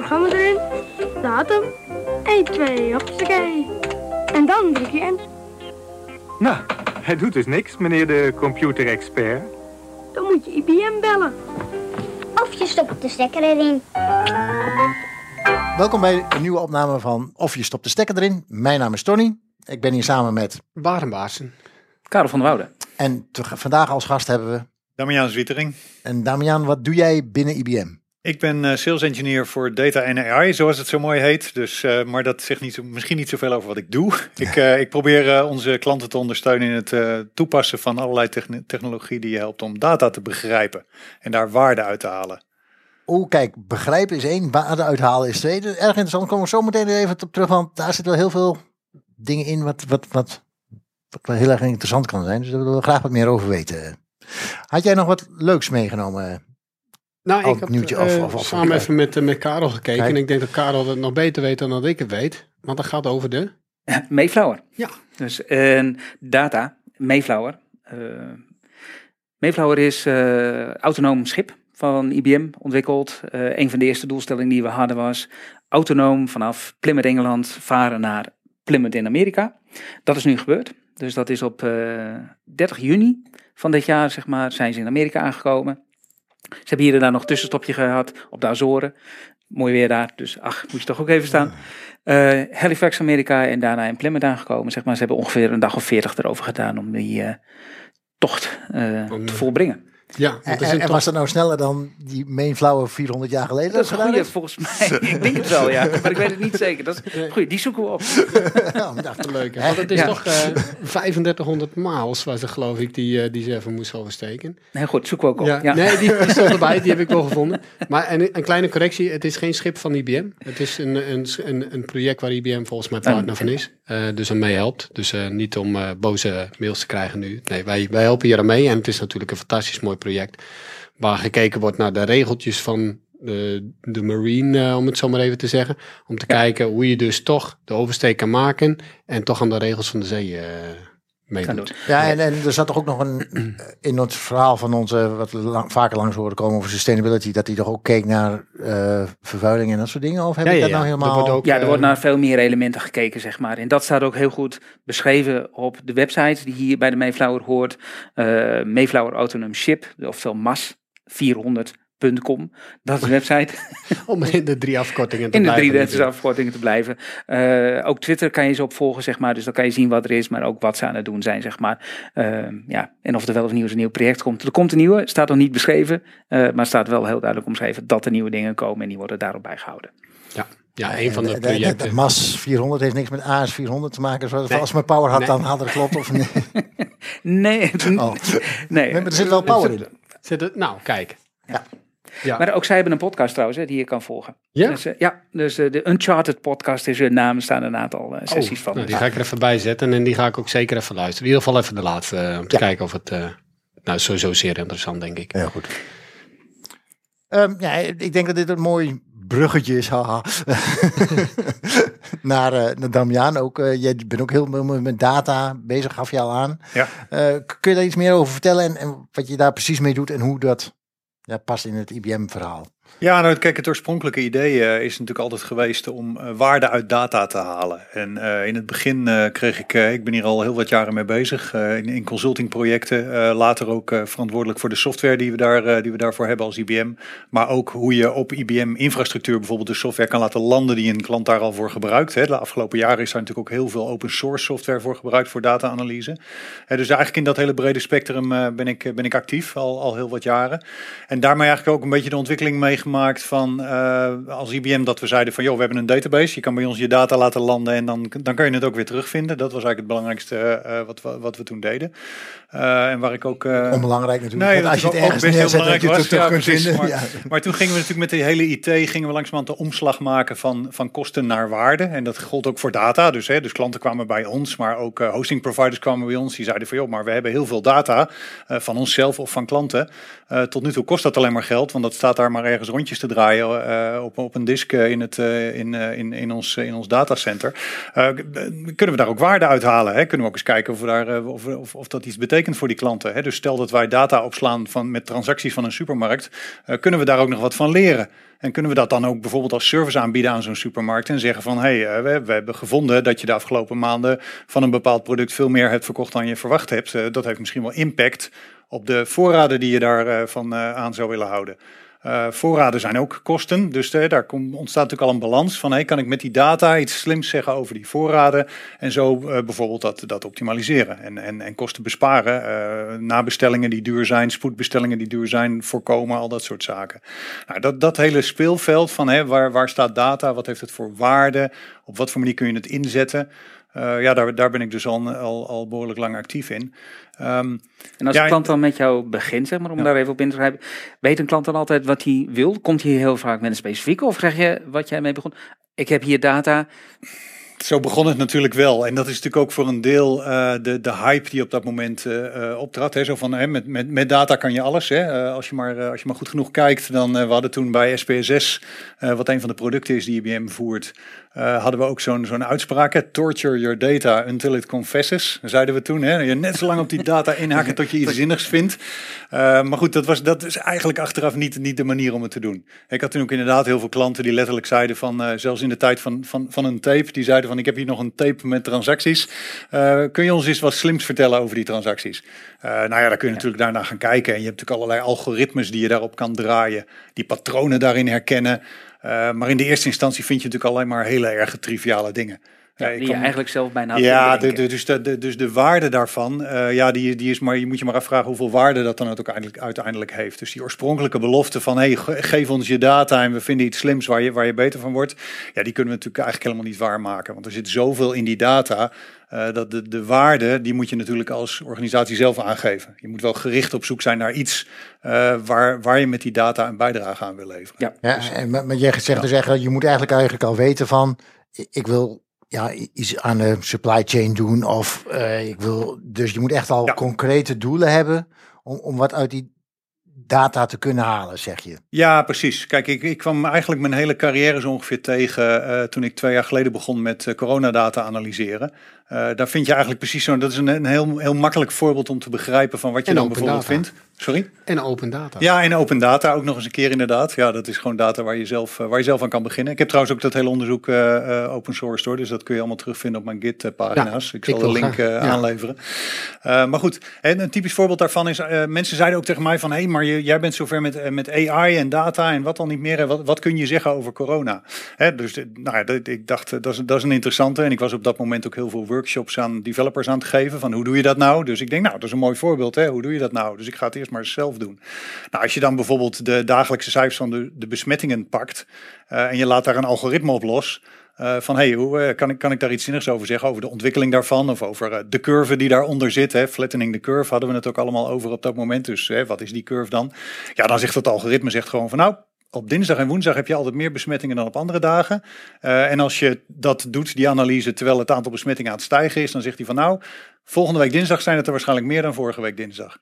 programma erin, datum, 1, 2, hoppakee. En dan druk je in. Nou, hij doet dus niks, meneer de computerexpert. Dan moet je IBM bellen. Of je stopt de stekker erin. Welkom bij een nieuwe opname van Of je stopt de stekker erin. Mijn naam is Tony. Ik ben hier samen met... Barenbaarsen. Karel van der Woude. En te- vandaag als gast hebben we... Damian Zwietering. En Damian, wat doe jij binnen IBM? Ik ben eh, sales engineer voor data en AI, zoals het zo mooi heet. Dus, eh, maar dat zegt niet zo, misschien niet zoveel over wat ik doe. Ik, eh, ik probeer onze klanten te ondersteunen in het toepassen van allerlei techn- technologie die je helpt om data te begrijpen en daar waarde uit te halen. Oh, kijk, begrijpen is één, waarde uithalen is twee. Dus erg interessant, komen we zo meteen even op terug, want daar zitten wel heel veel dingen in wat, wat, wat, wat heel erg interessant kan zijn. Dus daar willen we graag wat meer over weten. Had jij nog wat leuks meegenomen? Nou, Al ik heb nieuwtje eh, samen even met, eh, met Karel gekeken. Kijk. En ik denk dat Karel het nog beter weet dan dat ik het weet. Want dat gaat over de... Mayflower. Ja. Dus en data, Mayflower. Eh Mayflower is eh autonoom schip van IBM ontwikkeld. Eh een van de eerste doelstellingen die we hadden was autonoom vanaf Plymouth Engeland varen naar Plymouth in Amerika. Dat is nu gebeurd. Dus dat is op eh 30 juni van dit jaar, zeg maar, zijn ze in Amerika aangekomen. Ze hebben hier en daar nog een tussenstopje gehad op de Azoren. Mooi weer daar, dus ach, moet je toch ook even staan. Eh, Halifax, Amerika en daarna in Plymouth aangekomen. Zeg maar, ze hebben ongeveer een dag of veertig erover gedaan om die eh, tocht eh, te volbrengen. Ja, En, er was dat nou sneller dan die Mainflower 400 jaar geleden? Dat is een goede, volgens mij. Ik denk het wel, ja. Maar ik weet het niet zeker. Dat is Nee. goed. Die zoeken we op. Ja, dat- leuk. hè? Want het is Ja. toch eh 3500 miles, was het geloof ik, die, eh, die ze even moest oversteken. Heel goed, zoeken we ook op. Ja, Ja, Nee, die, die stond erbij, die heb ik wel gevonden. Maar een, een kleine correctie, het is geen schip van IBM. Het is een, een, een, een project waar IBM volgens mij partner van is. Eh, dus aan mee helpt. Dus eh, niet om eh, boze mails te krijgen nu. Nee, wij, wij helpen hier aan mee. En het is natuurlijk een fantastisch mooi project. Waar gekeken wordt naar de regeltjes van de, de marine, om het zo maar even te zeggen. Om te kijken hoe je dus toch de oversteek kan maken. En toch aan de regels van de zee meedoet. Ja, en, en er zat toch ook nog een in het verhaal van onze, wat we lang, vaker langs horen komen over sustainability, dat hij toch ook keek naar eh, vervuiling en dat soort dingen? Of heb Ja, ik ja, dat nou ja. helemaal? Er wordt ook, Ja, er eh, wordt naar veel meer elementen gekeken, zeg maar. En dat staat ook heel goed beschreven op de website die hier bij de Mayflower hoort. Eh Mayflower Autonomous Ship, oftewel MAS400.com. Dat is de website. Om in de drie afkortingen te In de blijven. drie afkortingen te blijven. Eh, ook Twitter kan je ze opvolgen, zeg maar. Dus dan kan je zien wat er is, maar ook wat ze aan het doen zijn, zeg maar. Eh, ja, en of er wel of nieuw een nieuw project komt. Er komt een nieuwe, staat nog niet beschreven. eh, maar staat wel heel duidelijk omschreven dat er nieuwe dingen komen en die worden daarop bijgehouden. Ja, ja een van de de, projecten. de MAS 400 heeft niks met AS 400 te maken. Zoals Nee. als mijn power had, Nee. dan had het klopt of niet. Nee, Oh. nee. Maar er zit wel power in. Zit het, nou, kijk. Ja. Ja. Maar ook zij hebben een podcast trouwens, hè, die je kan volgen. Ja? Dus, eh, ja, dus eh, de Uncharted podcast is hun naam. Er staan een aantal eh, sessies van. Nou, die ga ik er even bij zetten en die ga ik ook zeker even luisteren. In ieder geval even de laatste, om te Ja. kijken of het... eh, nou, sowieso zeer interessant, denk ik. Heel goed. Ehm, ja, ik denk dat dit een mooi bruggetje is, haha. naar, eh, naar Damian ook. jij bent ook heel veel met data bezig, gaf je al aan. Ja. Eh, kun je daar iets meer over vertellen en, en wat je daar precies mee doet en hoe dat ja, past in het IBM-verhaal? Ja, nou kijk, het oorspronkelijke idee eh, is natuurlijk altijd geweest om eh, waarde uit data te halen. En eh, in het begin kreeg ik, ik ben hier al heel wat jaren mee bezig, in, in consultingprojecten. later ook verantwoordelijk voor de software die we, daar, die we daarvoor hebben als IBM. Maar ook hoe je op IBM-infrastructuur bijvoorbeeld de software kan laten landen die een klant daar al voor gebruikt. Hè. De afgelopen jaren is daar natuurlijk ook heel veel open source software voor gebruikt voor data-analyse. Dus eigenlijk in dat hele brede spectrum ben, ik, ben ik actief al, al heel wat jaren. En daarmee eigenlijk ook een beetje de ontwikkeling meegemaakt van eh, als IBM dat we zeiden van joh, we hebben een database, je kan bij ons je data laten landen en dan, dan kan je het ook weer terugvinden. Dat was eigenlijk het belangrijkste eh, wat, we, wat we toen deden. Eh, en waar ik ook... eh, Onbelangrijk natuurlijk. Nee, want als je het ergens best neerzet, dat je het terug kunt precies. vinden. Maar- Ja. Maar toen gingen we natuurlijk met de hele IT, gingen we langzamerhand de omslag maken van, van kosten naar waarde. En dat gold ook voor data. Dus, hè, dus klanten kwamen bij ons, maar ook eh, hosting providers kwamen bij ons. Die zeiden van joh, maar we hebben heel veel data eh, van onszelf of van klanten. Eh, tot nu toe kost dat alleen maar geld, want dat staat daar maar ergens rondjes te draaien eh, op, op een disk eh, in, het, eh, in, in, in, ons, in ons datacenter. Kunnen we daar ook waarde uithalen? Hè? Kunnen we ook eens kijken of, daar, of, of, of dat iets betekent voor die klanten? Hè? Dus stel dat wij data opslaan van, met transacties van een supermarkt, kunnen we daar ook nog wat van leren? En kunnen we dat dan ook bijvoorbeeld als service aanbieden aan zo'n supermarkt en zeggen van hé, hey, we, we hebben gevonden dat je de afgelopen maanden van een bepaald product veel meer hebt verkocht dan je verwacht hebt. Dat heeft misschien wel impact op de voorraden die je daarvan van aan zou willen houden. Uh, voorraden zijn ook kosten, dus uh, daar ontstaat natuurlijk al een balans van hey, kan ik met die data iets slims zeggen over die voorraden en zo uh, bijvoorbeeld dat, dat optimaliseren en, en, en kosten besparen, nabestellingen die duur zijn, spoedbestellingen die duur zijn, voorkomen, al dat soort zaken. Nou, dat, dat hele speelveld van waar, waar staat data, wat heeft het voor waarde, op wat voor manier kun je het inzetten, uh, ja, daar, daar ben ik dus al, al, al behoorlijk lang actief in. Um, en als ja, een klant dan met jou begint, zeg maar, om ja. daar even op in te grijpen, weet een klant dan altijd wat hij wil? Komt hij heel vaak met een specifieke of zeg je wat jij mee begon? Ik heb hier data. Zo begon het natuurlijk wel. En dat is natuurlijk ook voor een deel uh, de, de hype die op dat moment uh, optrad. Hè. Zo van, hè, met, met, met data kan je alles. Hè. als, je maar, als je maar goed genoeg kijkt, dan we hadden toen bij SPSS, wat een van de producten is die IBM voert, uh, hadden we ook zo'n zo'n uitspraak. Hè? Torture your data until it confesses. Zeiden we toen. Hè? Je net zo lang op die data inhaken tot je iets zinnigs vindt. Uh, maar goed, dat, was, dat is eigenlijk achteraf niet, niet de manier om het te doen. Ik had toen ook inderdaad heel veel klanten die letterlijk zeiden van... Uh, zelfs in de tijd van, van, van een tape. Die zeiden van ik heb hier nog een tape met transacties. kun je ons eens wat slims vertellen over die transacties? nou ja, daar kun je natuurlijk daarna gaan kijken. En je hebt natuurlijk allerlei algoritmes die je daarop kan draaien. Die patronen daarin herkennen. Uh, maar in de eerste instantie vind je natuurlijk alleen maar hele erg triviale dingen. Ja, die je eigenlijk zelf bijna Ja, de, de, dus, de, dus de waarde daarvan, uh, ja, die, die is maar, je moet je maar afvragen hoeveel waarde dat dan ook uiteindelijk, uiteindelijk heeft. Dus die oorspronkelijke belofte van, hey, geef ons je data en we vinden iets slims waar je, waar je beter van wordt. Ja, die kunnen we natuurlijk eigenlijk helemaal niet waarmaken. Want er zit zoveel in die data, uh, dat de, de waarde, die moet je natuurlijk als organisatie zelf aangeven. Je moet wel gericht op zoek zijn naar iets uh, waar, waar je met die data een bijdrage aan wil leveren. Ja, ja dus, en, maar je zegt ja. dus eigenlijk, je moet eigenlijk, eigenlijk al weten van, ik wil ja, iets aan de supply chain doen. Of uh, ik wil. Dus je moet echt al ja. concrete doelen hebben. Om, om wat uit die data te kunnen halen, zeg je. Ja, precies. Kijk, ik, ik kwam eigenlijk mijn hele carrière zo ongeveer tegen uh, toen ik twee jaar geleden begon met uh, coronadata analyseren. Uh, daar vind je eigenlijk precies zo. Dat is een, een heel, heel makkelijk voorbeeld om te begrijpen van wat je en dan bijvoorbeeld data. vindt. Sorry? En open data. Ja, en open data ook nog eens een keer inderdaad. Ja, dat is gewoon data waar je zelf, waar je zelf aan kan beginnen. Ik heb trouwens ook dat hele onderzoek uh, open source door. Dus dat kun je allemaal terugvinden op mijn Git pagina's. Ja, ik zal ik de link uh, ja. aanleveren. Maar goed, en een typisch voorbeeld daarvan is, mensen zeiden ook tegen mij van, hé, hey, maar je, jij bent zover met, met AI en data en wat dan niet meer. Wat, wat kun je zeggen over corona? Hè, dus nou ja, dat, ik dacht, dat is, dat is een interessante. En ik was op dat moment ook heel veel workshops aan developers aan het geven van, hoe doe je dat nou? Dus ik denk, nou, dat is een mooi voorbeeld. Hè? Hoe doe je dat nou? Dus ik ga het eerst maar zelf doen. Nou, als je dan bijvoorbeeld de dagelijkse cijfers van de, de besmettingen pakt uh, en je laat daar een algoritme op los. Uh, van hey, hoe uh, kan, ik, kan ik daar iets zinnigs over zeggen? Over de ontwikkeling daarvan of over de curve die daaronder zit. Hè? Flattening the curve hadden we het ook allemaal over op dat moment. Dus hè, wat is die curve dan? Ja, dan zegt het algoritme zegt gewoon van nou, op dinsdag en woensdag heb je altijd meer besmettingen dan op andere dagen. Uh, en als je dat doet, die analyse, terwijl het aantal besmettingen aan het stijgen is, dan zegt hij van nou, volgende week dinsdag zijn het er waarschijnlijk meer dan vorige week dinsdag.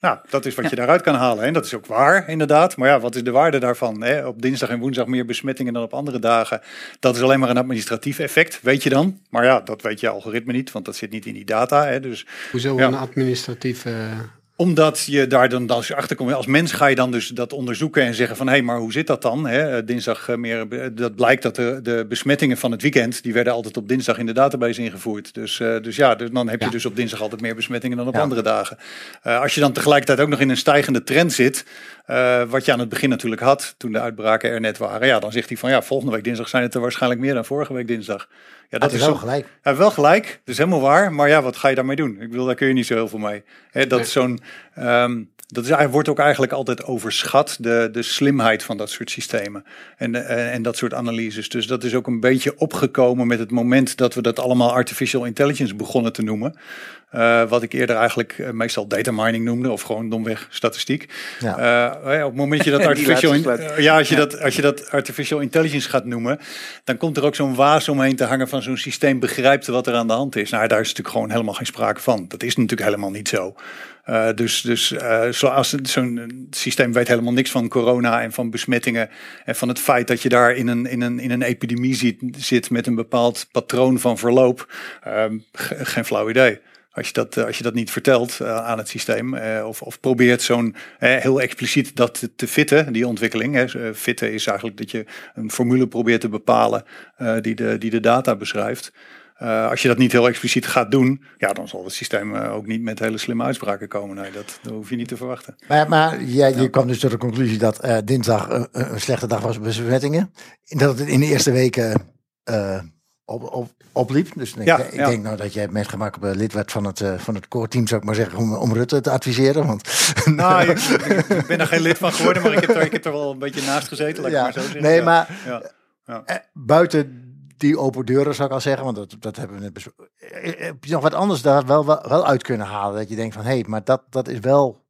Nou, dat is wat je daaruit kan halen. En dat is ook waar, inderdaad. Maar ja, wat is de waarde daarvan? Hè? Op dinsdag en woensdag meer besmettingen dan op andere dagen. Dat is alleen maar een administratief effect, weet je dan. Maar ja, dat weet je algoritme niet, want dat zit niet in die data. Hè? Dus, Hoezo ja. een administratief... Uh omdat je daar dan als je achterkomt, als mens ga je dan dus dat onderzoeken en zeggen van hé, hey, maar hoe zit dat dan? Hè, dinsdag meer, dat blijkt dat de, de besmettingen van het weekend, die werden altijd op dinsdag in de database ingevoerd. Dus, dus ja, dus dan heb je ja. dus op dinsdag altijd meer besmettingen dan op ja. andere dagen. Als je dan tegelijkertijd ook nog in een stijgende trend zit, uh, wat je aan het begin natuurlijk had, toen de uitbraken er net waren, ja, dan zegt hij van ja, volgende week dinsdag zijn het er waarschijnlijk meer dan vorige week dinsdag. Ja, dat is wel gelijk. Ja, wel gelijk. Dat is helemaal waar. Maar ja, wat ga je daarmee doen? Ik bedoel, daar kun je niet zo heel veel mee. He, dat is zo'n. Um, dat is, wordt ook eigenlijk altijd overschat, de, de slimheid van dat soort systemen en, en, en dat soort analyses. Dus dat is ook een beetje opgekomen met het moment dat we dat allemaal artificial intelligence begonnen te noemen. Uh, wat ik eerder eigenlijk uh, meestal data mining noemde, of gewoon domweg statistiek. Ja. Uh, op het moment dat je dat artificial, in, ja, als je, ja. Dat, als je dat artificial intelligence gaat noemen, dan komt er ook zo'n waas omheen te hangen van zo'n systeem begrijpt wat er aan de hand is. Nou, daar is natuurlijk gewoon helemaal geen sprake van. Dat is natuurlijk helemaal niet zo. Uh, dus dus uh, zoals zo'n systeem weet helemaal niks van corona en van besmettingen en van het feit dat je daar in een, in een, in een epidemie zit, zit met een bepaald patroon van verloop, uh, geen flauw idee. Als je dat, als je dat niet vertelt aan het systeem of, of probeert zo'n heel expliciet dat te, fitten, die ontwikkeling. Hè. Fitten is eigenlijk dat je een formule probeert te bepalen die, de, die de data beschrijft. Uh, als je dat niet heel expliciet gaat doen, ja, dan zal het systeem uh, ook niet met hele slimme uitspraken komen. Nee, dat, dat hoef je niet te verwachten. Maar, maar ja, je kwam dus tot de conclusie dat uh, dinsdag een slechte dag was bij besmettingen. Dat het in de eerste weken op, op, opliep. Dus ik, ja, ik ja. denk nou dat jij met gemak lid werd van het, van het core team, zou ik maar zeggen, om, om Rutte te adviseren. Want nou, ik, ik, ben er geen lid van geworden, maar ik heb er, ik heb er wel een beetje naast gezeten. Laat maar zo zeggen. Nee, maar buiten die open deuren zou ik al zeggen, want dat, dat hebben we net besproken. Heb je nog wat anders daar wel, wel, wel uit kunnen halen? Dat je denkt van, hé, hey, maar dat, dat is wel...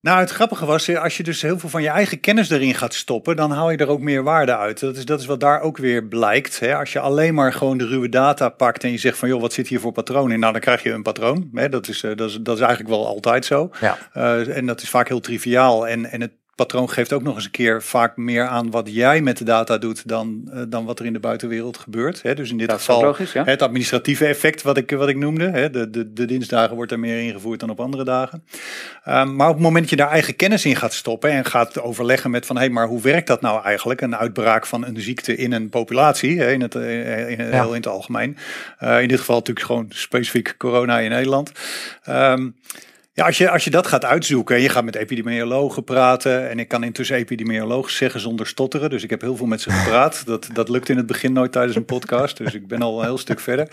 Nou, het grappige was, als je dus heel veel van je eigen kennis erin gaat stoppen, dan haal je er ook meer waarde uit. Dat is, dat is wat daar ook weer blijkt. Hè? Als je alleen maar gewoon de ruwe data pakt en je zegt van, joh, wat zit hier voor patroon in? Nou, dan krijg je een patroon. Hè? Dat, is, dat, is, dat is eigenlijk wel altijd zo. Ja. Uh, en dat is vaak heel triviaal. En, en het patroon geeft ook nog eens een keer vaak meer aan wat jij met de data doet dan, uh, dan wat er in de buitenwereld gebeurt. Hè? Dus in dit dat geval logisch, ja. het administratieve effect wat ik, wat ik noemde. Hè? De, de, de dinsdagen wordt er meer ingevoerd dan op andere dagen. Um, maar op het moment dat je daar eigen kennis in gaat stoppen en gaat overleggen met van hé, hey, maar hoe werkt dat nou eigenlijk? Een uitbraak van een ziekte in een populatie, hè? in, het, in, in, ja. heel in het algemeen. Uh, in dit geval natuurlijk gewoon specifiek corona in Nederland. Um, ja, als je, als je dat gaat uitzoeken en je gaat met epidemiologen praten. En ik kan intussen epidemioloog zeggen zonder stotteren. Dus ik heb heel veel met ze gepraat. Dat, dat lukt in het begin nooit tijdens een podcast. Dus ik ben al een heel stuk verder.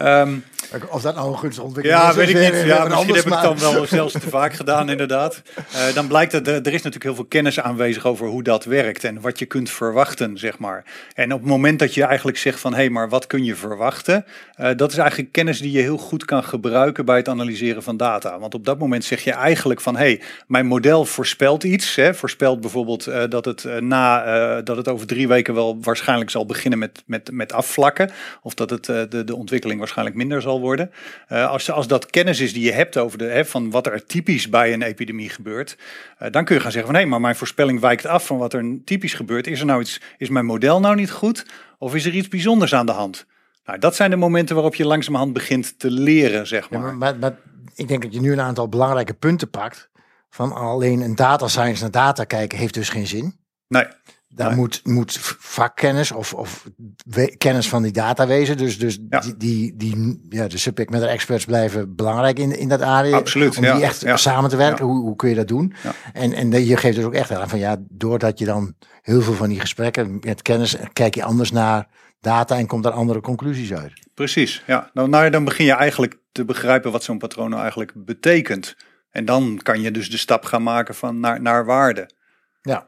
Um, of dat nou een gunstige ontwikkeling ja, is. weet ik niet. Ja, misschien heb ik het dan wel zelfs te vaak gedaan, inderdaad. Eh, dan blijkt dat er, er is natuurlijk heel veel kennis aanwezig over hoe dat werkt en wat je kunt verwachten, zeg maar. En op het moment dat je eigenlijk zegt van, hé, hey, maar wat kun je verwachten? Eh, dat is eigenlijk kennis die je heel goed kan gebruiken bij het analyseren van data. Want op dat moment zeg je eigenlijk van, hé, hey, mijn model voorspelt iets. Hè, voorspelt bijvoorbeeld eh, dat, het, na, dat het over drie weken wel waarschijnlijk zal beginnen met, met, met afvlakken. Of dat het, de, de ontwikkeling waarschijnlijk minder zal worden. Eh, als, als dat kennis is die je hebt over de, hè, van wat er typisch bij een epidemie gebeurt, eh, dan kun je gaan zeggen van hé, maar mijn voorspelling wijkt af van wat er typisch gebeurt. Is er nou iets, is mijn model nou niet goed? Of is er iets bijzonders aan de hand? Nou, dat zijn de momenten waarop je langzamerhand begint te leren, zeg Ja, maar. maar, maar, maar ik denk dat je nu een aantal belangrijke punten pakt. Van alleen een data science naar data kijken heeft dus geen zin. Nee, Daar Nee. moet, moet vakkennis of, of we- kennis van die data wezen. Dus, dus Ja. die, die, die, ja, de subject matter experts blijven belangrijk in, in dat area. Absoluut, Om die echt ja. samen te werken. Hoe, hoe kun je dat doen? En, en je geeft dus ook echt aan van ja, doordat je dan heel veel van die gesprekken met kennis, kijk je anders naar data en komt daar andere conclusies uit. precies. Ja. Nou, nou, dan begin je eigenlijk te begrijpen wat zo'n patroon nou eigenlijk betekent. En dan kan je dus de stap gaan maken van naar, naar waarde. Ja.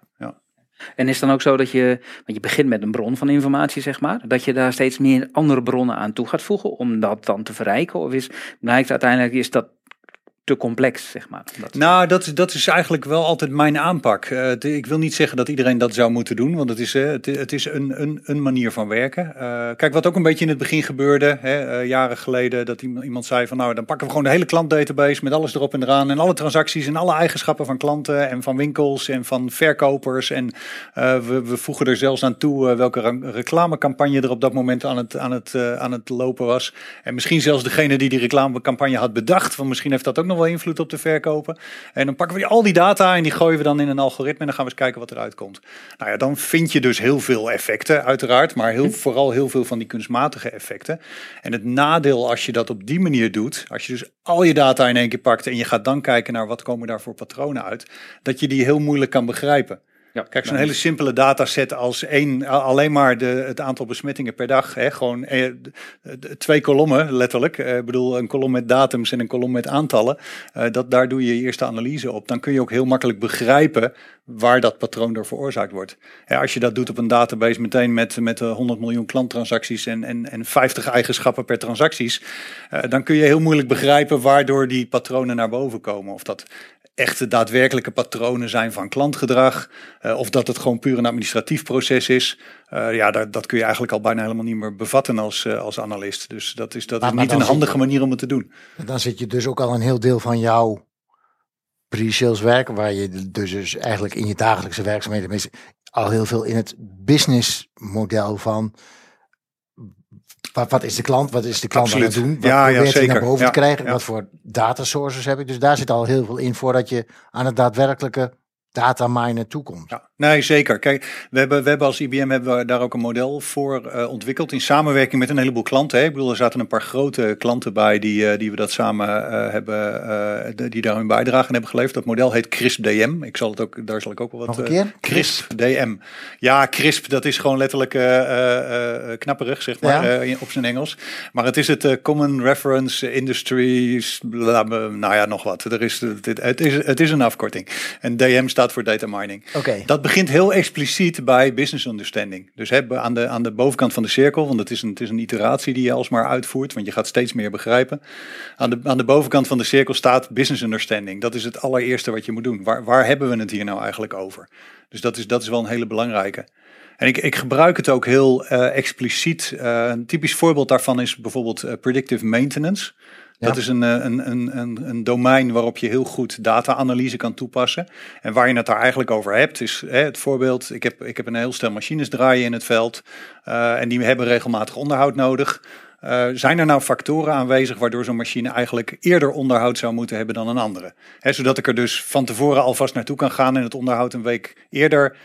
En is dan ook zo dat je, want je begint met een bron van informatie, zeg maar, dat je daar steeds meer andere bronnen aan toe gaat voegen om dat dan te verrijken? Of is, blijkt uiteindelijk, is dat te complex, zeg maar? Nou, dat, is- dat is eigenlijk wel altijd mijn aanpak. Eh, ik wil niet zeggen dat iedereen dat zou moeten doen, want het is, eh, het, is een, een, een manier van werken. Eh, kijk, wat ook een beetje in het begin gebeurde, hè, jaren geleden, dat iemand, zei van nou, dan pakken we gewoon de hele klantdatabase met alles erop en eraan en alle transacties en alle eigenschappen van klanten en van winkels en van verkopers. En we, we voegen er zelfs aan toe welke reclamecampagne er op dat moment aan het, aan, het, aan het lopen was. En misschien zelfs degene die die reclamecampagne had bedacht, want misschien heeft dat ook nog wel invloed op de verkopen. En dan pakken we die, al die data en die gooien we dan in een algoritme en dan gaan we eens kijken wat eruit komt. Nou ja, dan vind je dus heel veel effecten uiteraard, maar heel, vooral heel veel van die kunstmatige effecten. En het nadeel als je dat op die manier doet, als je dus al je data in één keer pakt en je gaat dan kijken naar wat komen daar voor patronen uit, dat je die heel moeilijk kan begrijpen. Ja, Kijk, zo'n hele simpele dataset als één, alleen maar de, het aantal besmettingen per dag. Hè, gewoon eh, twee kolommen, letterlijk. Eh, Ik bedoel, een kolom met datums en een kolom met aantallen. Eh, dat, daar doe je je eerste analyse op. Dan kun je ook heel makkelijk begrijpen waar dat patroon door veroorzaakt wordt. Ja, als je dat doet op een database meteen met, met eh, 100 miljoen klanttransacties en, en, en 50 eigenschappen per transacties. dan kun je heel moeilijk begrijpen waardoor die patronen naar boven komen. Of dat echte daadwerkelijke patronen zijn van klantgedrag. eh, of dat het gewoon puur een administratief proces is. Eh, ja, dat, dat kun je eigenlijk al bijna helemaal niet meer bevatten als, eh, als analist. Dus dat is, dat Maar- is niet een handige je- manier om het te doen. Dan zit je dus ook al een heel deel van jouw pre-sales werk, waar je dus, dus eigenlijk in je dagelijkse werkzaamheden al heel veel in het business model van wat, wat is de klant, wat is de klant aan het doen, wat Ja, ja, probeert hij naar boven Ja, te krijgen, ja. wat voor data sources heb ik. Dus daar zit al heel veel in voordat je aan het daadwerkelijke data minen toekomt. Ja, nee, zeker. Kijk, we hebben, we hebben als IBM hebben we daar ook een model voor eh, ontwikkeld in samenwerking met een heleboel klanten. Hè. Ik bedoel, er zaten een paar grote klanten bij die, eh, die we dat samen eh, hebben, die daar hun bijdrage aan hebben geleverd. Dat model heet CRISP DM. Ik zal het ook, daar zal ik ook wel wat. Nog een keer? CRISP DM. Ja, CRISP, dat is gewoon letterlijk knapperig, zeg maar, Ja. in- op zijn Engels. Maar het is het Common Reference Industries, bla, bla, nou ja, nog wat. Er is, het, het, is, het is een afkorting. En DM staat voor Data Mining. Oké. Dat begint heel expliciet bij business understanding. Dus hè, aan, de, aan de bovenkant van de cirkel, want het is, een, het is een iteratie die je alsmaar uitvoert, want je gaat steeds meer begrijpen. Aan de, aan de bovenkant van de cirkel staat business understanding. Dat is het allereerste wat je moet doen. Waar, waar hebben we het hier nou eigenlijk over? Dus dat is, dat is wel een hele belangrijke. En ik, ik gebruik het ook heel eh, expliciet. Eh, een typisch voorbeeld daarvan is bijvoorbeeld eh, predictive maintenance. Dat is een, eh, een, een, een, een domein waarop je heel goed data-analyse kan toepassen. En waar je het daar eigenlijk over hebt, is hè, het voorbeeld: ik heb, ik heb een heel stel machines draaien in het veld. eh, en die hebben regelmatig onderhoud nodig. Eh, zijn er nou factoren aanwezig waardoor zo'n machine eigenlijk eerder onderhoud zou moeten hebben dan een andere? Hè, zodat ik er dus van tevoren alvast naartoe kan gaan en het onderhoud een week eerder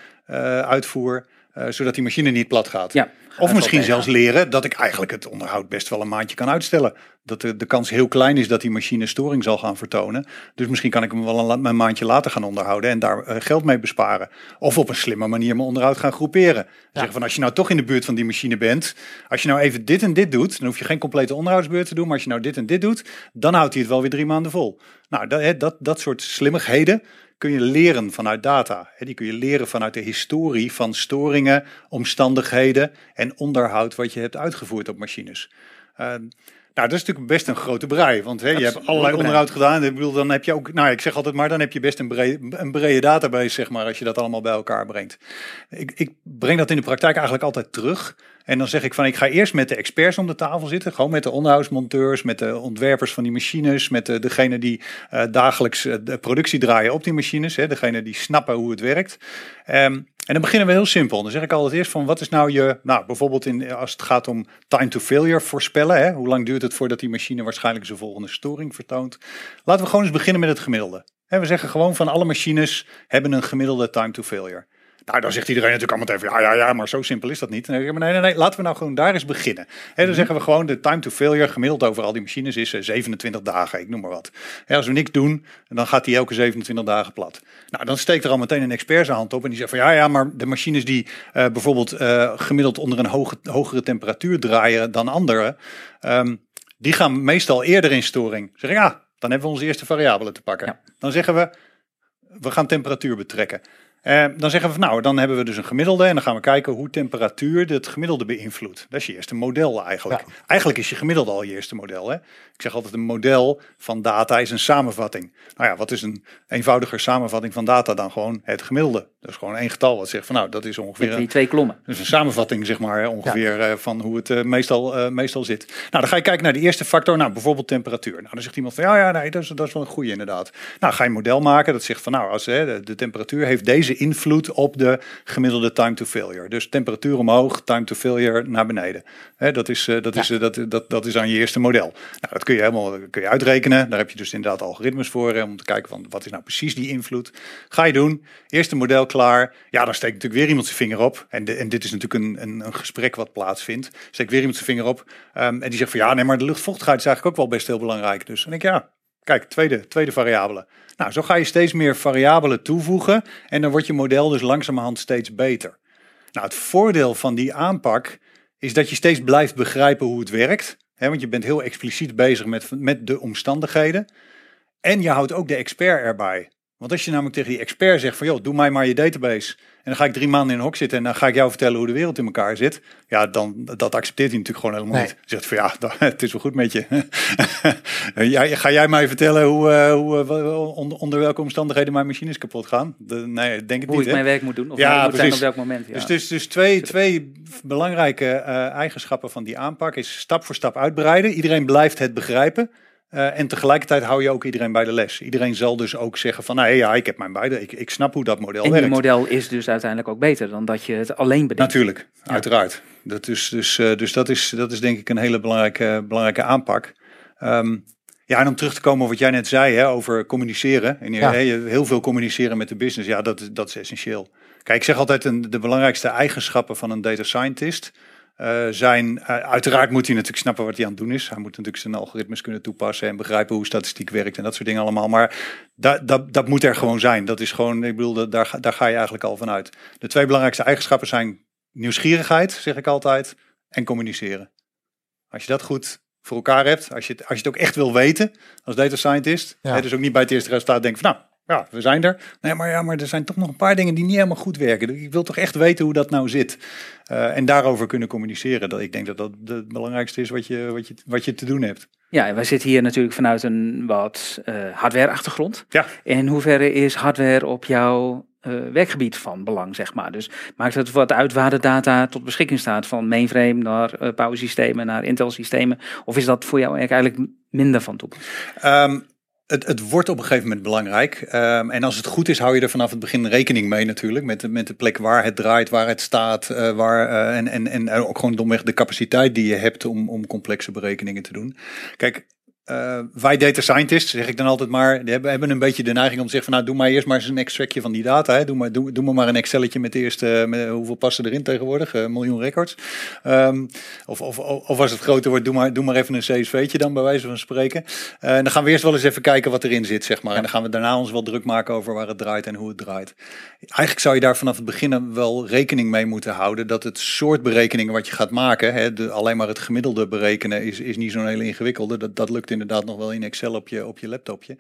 uitvoer. Eh, zodat die machine niet plat gaat. Ja, Of misschien zelfs leren dat ik eigenlijk het onderhoud best wel een maandje kan uitstellen. Dat de, de kans heel klein is dat die machine storing zal gaan vertonen. Dus misschien kan ik hem wel een, maandje later gaan onderhouden en daar eh, geld mee besparen. Of op een slimme manier mijn onderhoud gaan groeperen. Zeggen van als je nou toch in de buurt van die machine bent. Als je nou even dit en dit doet, dan hoef je geen complete onderhoudsbeurt te doen. Maar als je nou dit en dit doet, dan houdt hij het wel weer drie maanden vol. Nou, dat, dat, dat soort slimmigheden kun je leren vanuit data. Die kun je leren vanuit de historie van storingen, omstandigheden en onderhoud wat je hebt uitgevoerd op machines. Eh, nou, dat is natuurlijk best een grote brei, want hè, je hebt allerlei onderhoud gedaan. Ik bedoel, dan heb je ook, nou, ik zeg altijd maar, dan heb je best een brede, een brede database, zeg maar, als je dat allemaal bij elkaar brengt. Ik, ik breng dat in de praktijk eigenlijk altijd terug. En dan zeg ik van, ik ga eerst met de experts om de tafel zitten. Gewoon met de onderhoudsmonteurs, met de ontwerpers van die machines. Met de, degene die eh, dagelijks eh, de productie draaien op die machines. Hè, degene die snappen hoe het werkt. Ehm, en dan beginnen we heel simpel. Dan zeg ik altijd eerst van, wat is nou je... Nou, bijvoorbeeld in, als het gaat om time to failure voorspellen. Hè, hoe lang duurt het voordat die machine waarschijnlijk zijn volgende storing vertoont. Laten we gewoon eens beginnen met het gemiddelde. Hè, we zeggen gewoon van alle machines hebben een gemiddelde time to failure. Nou, dan zegt iedereen natuurlijk allemaal even, ja, ja, ja, maar zo simpel is dat niet. Nee, nee, nee, laten we nou gewoon daar eens beginnen. Hè, dan zeggen we gewoon, de time to failure gemiddeld over al die machines is eh, 27 dagen, ik noem maar wat. Hè, als we niks doen, dan gaat die elke 27 dagen plat. Nou, dan steekt er al meteen een expert zijn hand op en die zegt van, ja, ja, maar de machines die eh, bijvoorbeeld eh, gemiddeld onder een hoge, hogere temperatuur draaien dan andere, ehm, die gaan meestal eerder in storing. Dan zeg ik, ja, dan hebben we onze eerste variabele te pakken. Ja. Dan zeggen we, we gaan temperatuur betrekken. Eh, dan zeggen we van nou, dan hebben we dus een gemiddelde en dan gaan we kijken hoe temperatuur het gemiddelde beïnvloedt. Dat is je eerste model eigenlijk. Eigenlijk is je gemiddelde al je eerste model. Hè? Ik zeg altijd een model van data is een samenvatting. Nou ja, wat is een eenvoudiger samenvatting van data dan gewoon het gemiddelde? Dat is gewoon één getal wat zegt van nou, dat is ongeveer een, die twee kolommen. dus een samenvatting, zeg maar, ongeveer eh, van hoe het eh, meestal, meestal zit. Nou, dan ga je kijken naar de eerste factor, nou, bijvoorbeeld temperatuur. Nou, dan zegt iemand van, ja, ja, nee, dat is, dat is wel een goede inderdaad. Nou, ga je een model maken dat zegt van, nou, als, hè, de, de temperatuur heeft deze invloed op de gemiddelde time to failure. Dus temperatuur omhoog, time to failure naar beneden. Hè, dat, is, eh, dat, is, eh, dat, dat, dat is aan je eerste model. Nou, dat kun je helemaal kun je uitrekenen. Daar heb je dus inderdaad algoritmes voor, hè, om te kijken van, wat is nou precies die invloed. Ga je doen, eerste model klaar. Ja, dan steekt natuurlijk weer iemand zijn vinger op. En, de, en dit is natuurlijk een, een, een gesprek wat plaatsvindt. Steekt weer iemand zijn vinger op. ehm, en die zegt van ja, nee, maar de luchtvochtigheid is eigenlijk ook wel best heel belangrijk. Dus dan denk ik ja, kijk, tweede, tweede variabele. Nou, zo ga je steeds meer variabelen toevoegen. En dan wordt je model dus langzamerhand steeds beter. Nou, het voordeel van die aanpak is dat je steeds blijft begrijpen hoe het werkt. Hè, want je bent heel expliciet bezig met, met de omstandigheden. En je houdt ook de expert erbij. Want als je namelijk tegen die expert zegt van joh, doe mij maar je database. En dan ga ik drie maanden in een hok zitten en dan ga ik jou vertellen hoe de wereld in elkaar zit. Ja, dan dat accepteert hij natuurlijk gewoon helemaal Nee. niet. Zegt van ja, dat- het is wel goed met je. ja, ga jij mij vertellen hoe, eh, hoe, eh, onder, onder welke omstandigheden mijn machines kapot gaan? De, nee, denk Hoe niet. ik hè? mijn werk moet doen. Of Ja, moet zijn op welk moment. Ja. Dus, dus, dus twee, twee belangrijke eh, eigenschappen van die aanpak is stap voor stap uitbreiden. Iedereen blijft het begrijpen. Eh, en tegelijkertijd hou je ook iedereen bij de les. Iedereen zal dus ook zeggen van, nou ja, ik heb mijn beide, ik, ik snap hoe dat model En je werkt. model is dus uiteindelijk ook beter dan dat je het alleen bedenkt. Natuurlijk, uiteraard. Dat is, dus eh, dus dat, is, dat is denk ik een hele belangrijke, belangrijke aanpak. Ehm, ja, en om terug te komen op wat jij net zei hè, over communiceren. En je, Ja. heel veel communiceren met de business, ja, dat, is- dat is essentieel. Kijk, ik zeg altijd, een, de belangrijkste eigenschappen van een data scientist eh, zijn, eh, uiteraard moet hij natuurlijk snappen wat hij aan het doen is. Hij moet natuurlijk zijn algoritmes kunnen toepassen en begrijpen hoe statistiek werkt en dat soort dingen allemaal. Maar dat, dat, dat moet er gewoon zijn. Dat is gewoon, ik bedoel, daar, ga- daar ga je eigenlijk al vanuit. De twee belangrijkste eigenschappen zijn nieuwsgierigheid, zeg ik altijd, en communiceren. Als je dat goed voor elkaar hebt, als je het, als je het ook echt wil weten als data scientist, Ja. hè, dus ook niet bij het eerste resultaat denken van nou, ja, we zijn er. Nee, maar ja, maar er zijn toch nog een paar dingen die niet helemaal goed werken. Ik wil toch echt weten hoe dat nou zit. Eh, en daarover kunnen communiceren. Dat, ik denk dat dat het belangrijkste is wat je, wat je, wat je te doen hebt. Ja, en wij zitten hier natuurlijk vanuit een wat eh, hardware-achtergrond. Ja. In hoeverre is hardware op jouw eh, werkgebied van belang, zeg maar? Dus maakt het wat uit waar de data tot beschikking staat, van mainframe naar eh powersystemen, naar Intel-systemen? Of is dat voor jou eigenlijk minder van toepassing? Ehm, het, het wordt op een gegeven moment belangrijk. Ehm, en als het goed is, hou je er vanaf het begin rekening mee natuurlijk. Met de, met de plek waar het draait, waar het staat. eh, waar, eh, en, en, en ook gewoon domweg de capaciteit die je hebt om, om complexe berekeningen te doen. Kijk, eh, wij data scientists, zeg ik dan altijd maar, hebben, hebben een beetje de neiging om te zeggen van nou, doe maar eerst maar eens een extractje van die data. Hè. Doe, maar, doe, doe me maar een Excelletje met de eerste, hoeveel passen erin tegenwoordig? Eh, Een miljoen records. Ehm, of, of, of als het groter wordt, doe maar, doe maar even een CSV'tje dan, bij wijze van spreken. Eh, en dan gaan we eerst wel eens even kijken wat erin zit, zeg maar. En dan gaan we daarna ons wel druk maken over waar het draait en hoe het draait. Eigenlijk zou je daar vanaf het begin wel rekening mee moeten houden dat het soort berekeningen wat je gaat maken, hè, de, alleen maar het gemiddelde berekenen is, is niet zo'n hele ingewikkelde. Dat, dat lukt inderdaad nog wel in Excel op je, op je laptopje.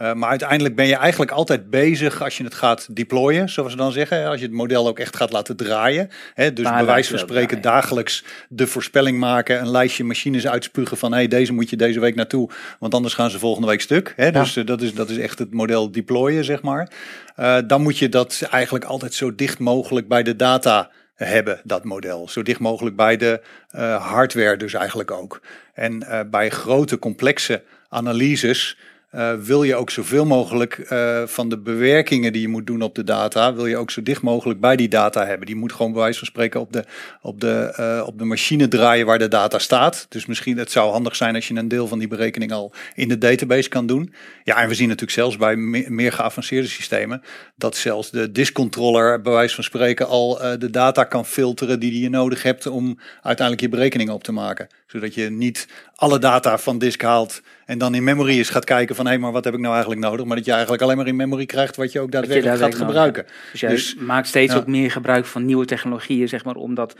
Uh, maar uiteindelijk ben je eigenlijk altijd bezig als je het gaat deployen, zoals we dan zeggen. Als je het model ook echt gaat laten draaien. Hè, dus bij wijze van spreken draaien? dagelijks de voorspelling maken, een lijstje machines uitspugen van hey, deze moet je deze week naartoe, want anders gaan ze volgende week stuk. Hè? Dus uh, dat, is, dat is echt het model deployen, zeg maar. Uh, dan moet je dat eigenlijk altijd zo dicht mogelijk bij de data hebben, dat model. Zo dicht mogelijk bij de uh, hardware dus eigenlijk ook. En uh, bij grote, complexe analyses uh, wil je ook zoveel mogelijk uh, van de bewerkingen die je moet doen op de data, wil je ook zo dicht mogelijk bij die data hebben. Die moet gewoon bij wijze van spreken op de, op de, uh, op de machine draaien waar de data staat. Dus misschien het zou handig zijn als je een deel van die berekening al in de database kan doen. Ja, en we zien natuurlijk zelfs bij me meer geavanceerde systemen dat zelfs de diskcontroller bij wijze van spreken al de data kan filteren die je nodig hebt om uiteindelijk je berekeningen op te maken. Zodat je niet alle data van disk haalt en dan in memory eens gaat kijken van hé, hey, maar wat heb ik nou eigenlijk nodig? Maar dat je eigenlijk alleen maar in memory krijgt wat je ook daadwerkelijk gaat gebruiken. Dus jij dus, maakt steeds ja. ook meer gebruik van nieuwe technologieën, zeg maar, om dat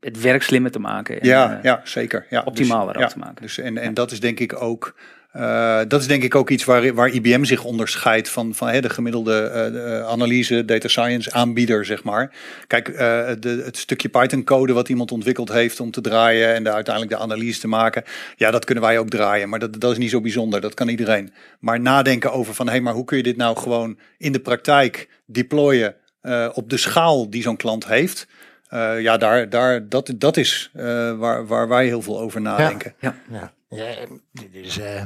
het werk slimmer te maken. En, ja, uh, ja, zeker. Ja, optimaler dus, ja, te maken. Dus en, en dat is denk ik ook. Uh, dat is denk ik ook iets waar, waar IBM zich onderscheidt van, van hè, de gemiddelde uh, analyse, data science aanbieder, zeg maar. Kijk, uh, de, het stukje Python code wat iemand ontwikkeld heeft om te draaien en de, uiteindelijk de analyse te maken, ja, dat kunnen wij ook draaien, maar dat, dat is niet zo bijzonder, dat kan iedereen. Maar nadenken over van, hé, hey, maar hoe kun je dit nou gewoon in de praktijk deployen op de schaal die zo'n klant heeft? Uh, ja, daar, daar, dat, dat is uh, waar, waar wij heel veel over nadenken. Ja, ja. ja. Ja dit is, uh...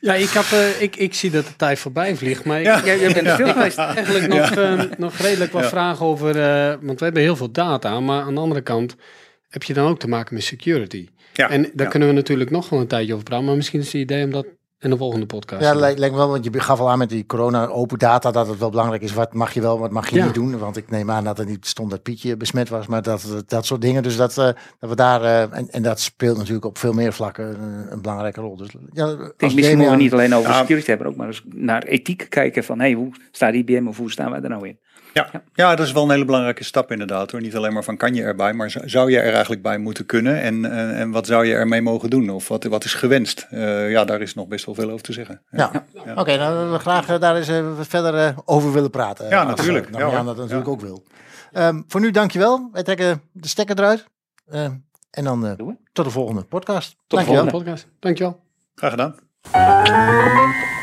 Ja, ik, heb, uh, ik, ik zie dat de tijd voorbij vliegt. Maar ik, ja, jij bent er veel geweest. Eigenlijk nog, ja. nog redelijk wat vragen over... uh, want we hebben heel veel data. Maar aan de andere kant heb je dan ook te maken met security. Ja, en daar kunnen we natuurlijk nog wel een tijdje over praten. Maar misschien is het idee om dat in de volgende podcast. Ja, lijkt lijkt wel, want je gaf al aan met die corona open data dat het wel belangrijk is. Wat mag je wel, wat mag je ja. niet doen? Want ik neem aan dat er niet stond dat Pietje besmet was, maar dat, dat soort dingen. Dus dat, uh, dat we daar, uh, en, en dat speelt natuurlijk op veel meer vlakken een, een belangrijke rol. Dus ja, ik denk misschien moeten we niet alleen over ja. security hebben, ook maar eens naar ethiek kijken van, hey, hoe staat IBM of hoe staan wij er nou in? Ja, ja. ja, dat is wel een hele belangrijke stap inderdaad hoor. Niet alleen maar van kan je erbij, maar zou je er eigenlijk bij moeten kunnen? En, en, en wat zou je ermee mogen doen? Of wat, wat is gewenst? Uh, ja, daar is nog best wel veel over te zeggen. Ja, ja. ja. oké, okay, nou we graag uh, daar eens uh, verder over willen praten. Ja, natuurlijk. Nou, ja, dat natuurlijk ook wil. Um, voor nu dankjewel. Wij trekken de stekker eruit. en dan tot de volgende podcast. Tot de volgende podcast. Dankjewel. Graag gedaan.